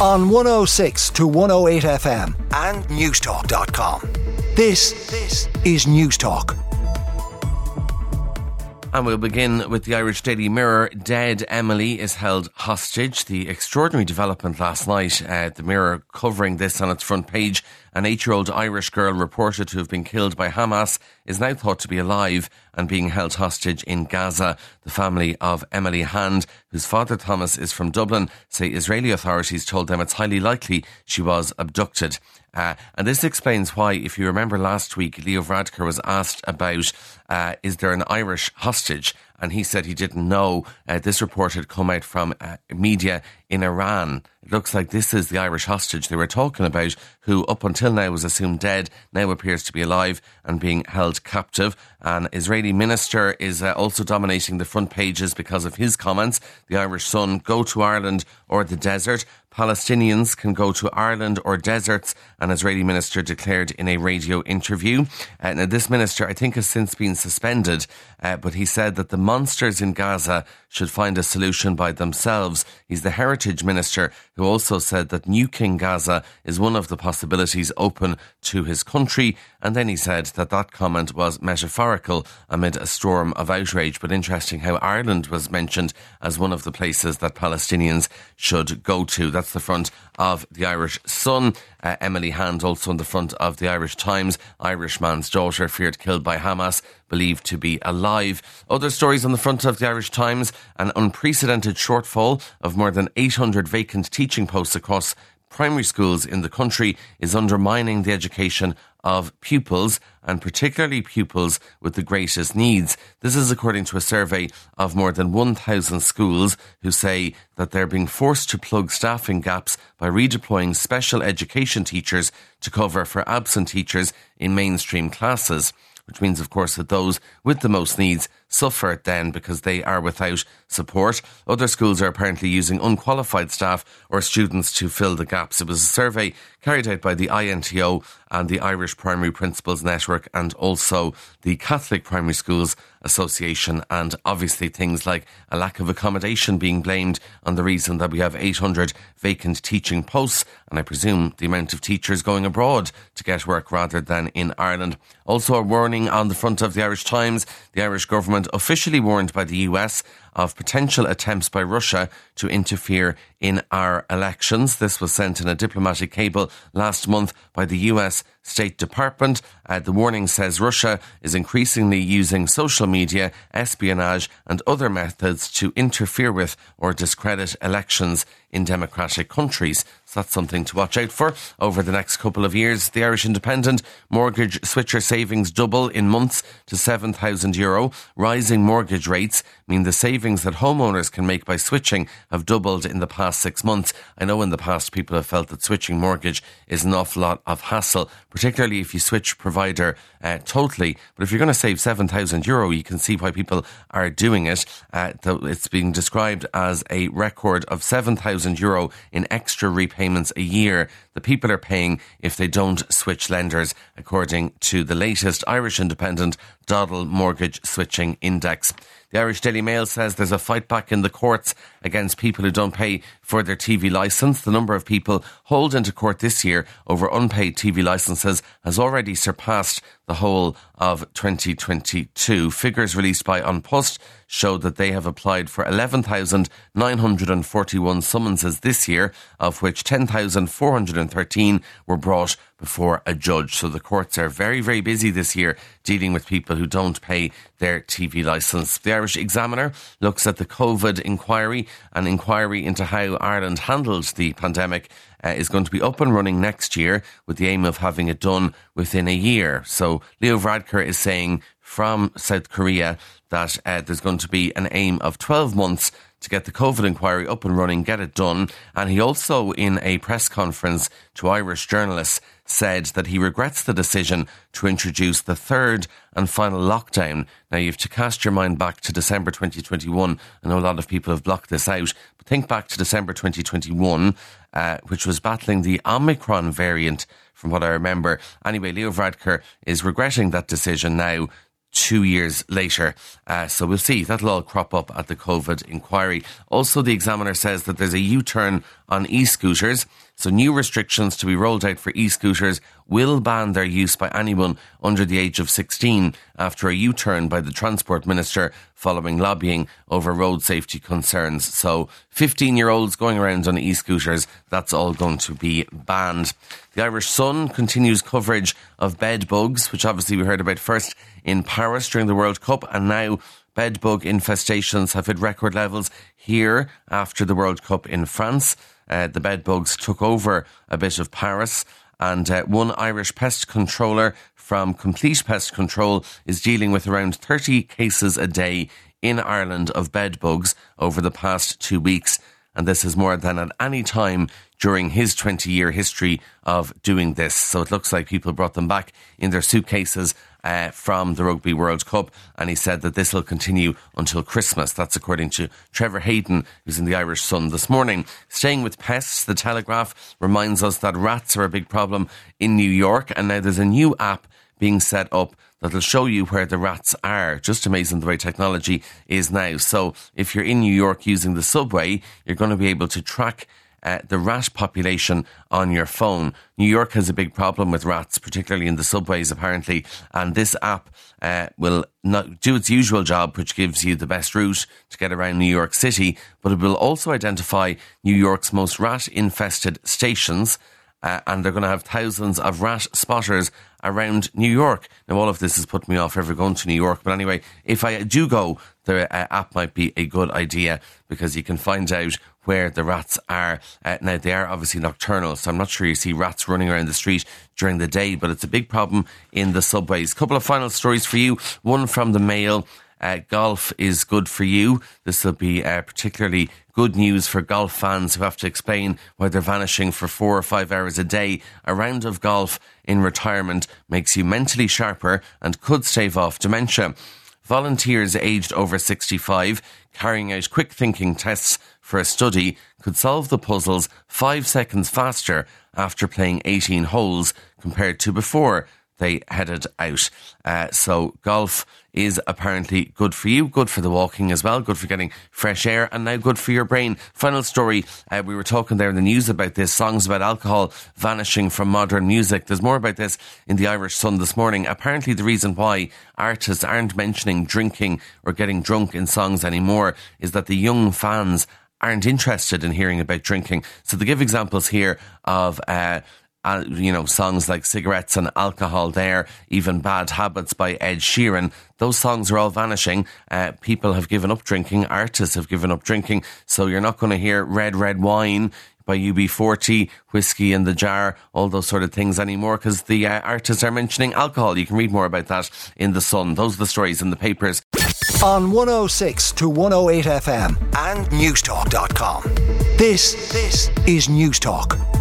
on 106 to 108 FM and Newstalk.com. This, this is Newstalk. And we'll begin with the Irish Daily Mirror. Dead Emily is held hostage. The extraordinary development last night, uh, the Mirror covering this on its front page. An eight year old Irish girl reported to have been killed by Hamas is now thought to be alive and being held hostage in Gaza. The family of Emily Hand, whose father Thomas is from Dublin, say Israeli authorities told them it's highly likely she was abducted. Uh, and this explains why, if you remember last week, Leo Varadkar was asked about uh, is there an Irish hostage? And he said he didn't know. Uh, this report had come out from uh, media in Iran. It looks like this is the Irish hostage they were talking about, who up until now was assumed dead, now appears to be alive and being held captive. An Israeli minister is uh, also dominating the front pages because of his comments. The Irish Sun go to Ireland or the desert. Palestinians can go to Ireland or deserts, an Israeli minister declared in a radio interview. Uh, now, this minister, I think, has since been suspended, uh, but he said that the monsters in Gaza should find a solution by themselves. He's the heritage minister who also said that nuking Gaza is one of the possibilities open to his country. And then he said that that comment was metaphorical amid a storm of outrage. But interesting how Ireland was mentioned as one of the places that Palestinians should go to. The front of the Irish Sun. Uh, Emily Hand also on the front of the Irish Times. Irish man's daughter feared killed by Hamas, believed to be alive. Other stories on the front of the Irish Times. An unprecedented shortfall of more than 800 vacant teaching posts across primary schools in the country is undermining the education of pupils and particularly pupils with the greatest needs. This is according to a survey of more than 1,000 schools who say that they're being forced to plug staffing gaps by redeploying special education teachers to cover for absent teachers in mainstream classes which means, of course, that those with the most needs suffer it then because they are without support. Other schools are apparently using unqualified staff or students to fill the gaps. It was a survey carried out by the INTO and the Irish Primary Principals Network and also the Catholic Primary Schools Association. And obviously, things like a lack of accommodation being blamed on the reason that we have 800 vacant teaching posts. And I presume the amount of teachers going abroad to get work rather than in Ireland. Also, a warning on the front of the Irish Times the Irish government officially warned by the US of potential attempts by Russia to interfere in our elections. This was sent in a diplomatic cable last month by the US State Department. Uh, the warning says Russia is increasingly using social media, espionage, and other methods to interfere with or discredit elections in democratic countries. So that's something to watch out for over the next couple of years. The Irish Independent mortgage switcher savings double in months to 7,000 euro. Rising mortgage rates mean the savings that homeowners can make by switching have doubled in the past six months. I know in the past people have felt that switching mortgage is an awful lot of hassle, particularly if you switch provider uh, totally. But if you're going to save 7,000 euro, you can see why people are doing it. Uh, it's being described as a record of 7,000 euro in extra repayments a year that people are paying if they don't switch lenders, according to the latest Irish Independent Doddl Mortgage Switching Index. The Irish Daily Mail says there's a fight back in the courts against people who don't pay for their TV licence. The number of people hauled into court this year over unpaid TV licences has already surpassed the whole of 2022. Figures released by An Post show that they have applied for 11,941 summonses this year, of which 10,413 were brought before a judge. So the courts are very, very busy this year dealing with people who don't pay their TV licence. The Irish Examiner looks at the COVID inquiry, an inquiry into how Ireland handled the pandemic. Uh, is going to be up and running next year with the aim of having it done within a year. So Leo Varadkar is saying from South Korea that uh, there's going to be an aim of 12 months to get the COVID inquiry up and running, get it done. And he also, in a press conference to Irish journalists, said that he regrets the decision to introduce the third and final lockdown. Now, you have to cast your mind back to December 2021. I know a lot of people have blocked this out, but think back to December 2021, uh, which was battling the Omicron variant, from what I remember. Anyway, Leo Varadkar is regretting that decision now two years later. Uh, so we'll see. That'll all crop up at the COVID inquiry. Also, the examiner says that there's a U turn on e scooters. So, new restrictions to be rolled out for e scooters will ban their use by anyone under the age of 16 after a U turn by the Transport Minister following lobbying over road safety concerns. So, 15 year olds going around on e scooters, that's all going to be banned. The Irish Sun continues coverage of bed bugs, which obviously we heard about first in Paris during the World Cup, and now bed bug infestations have hit record levels here after the World Cup in France. Uh, the bed bugs took over a bit of Paris. And uh, one Irish pest controller from Complete Pest Control is dealing with around 30 cases a day in Ireland of bed bugs over the past two weeks. And this is more than at any time during his 20 year history of doing this. So it looks like people brought them back in their suitcases uh, from the Rugby World Cup, and he said that this will continue until Christmas. That's according to Trevor Hayden, who's in the Irish Sun this morning. Staying with pests, the Telegraph reminds us that rats are a big problem in New York, and now there's a new app being set up that'll show you where the rats are. Just amazing the way technology is now. So if you're in New York using the subway, you're going to be able to track uh, the rat population on your phone. New York has a big problem with rats, particularly in the subways, apparently, and this app uh, will not do its usual job, which gives you the best route to get around New York City, but it will also identify New York's most rat infested stations. Uh, and they're going to have thousands of rat spotters around New York. Now, all of this has put me off ever going to New York. But anyway, if I do go, the uh, app might be a good idea because you can find out where the rats are. Uh, now, they are obviously nocturnal, so I'm not sure you see rats running around the street during the day, but it's a big problem in the subways. Couple of final stories for you. One from the Mail. Uh, golf is good for you. This will be uh, particularly good news for golf fans who have to explain why they're vanishing for four or five hours a day. A round of golf in retirement makes you mentally sharper and could stave off dementia. Volunteers aged over 65 carrying out quick thinking tests for a study could solve the puzzles five seconds faster after playing 18 holes compared to before they headed out. Uh, so golf is apparently good for you, good for the walking as well, good for getting fresh air, and now good for your brain. Final story uh, we were talking there in the news about this songs about alcohol vanishing from modern music. There's more about this in the Irish Sun this morning. Apparently, the reason why artists aren't mentioning drinking or getting drunk in songs anymore is that the young fans aren't interested in hearing about drinking. So they give examples here of uh, uh, you know, songs like Cigarettes and Alcohol there, even Bad Habits by Ed Sheeran. Those songs are all vanishing. Uh, people have given up drinking. Artists have given up drinking. So you're not going to hear Red, Red Wine by UB40, Whiskey in the Jar, all those sort of things anymore because the uh, artists are mentioning alcohol. You can read more about that in The Sun. Those are the stories in the papers. On 106 to 108 FM and Newstalk.com. This, this is Newstalk.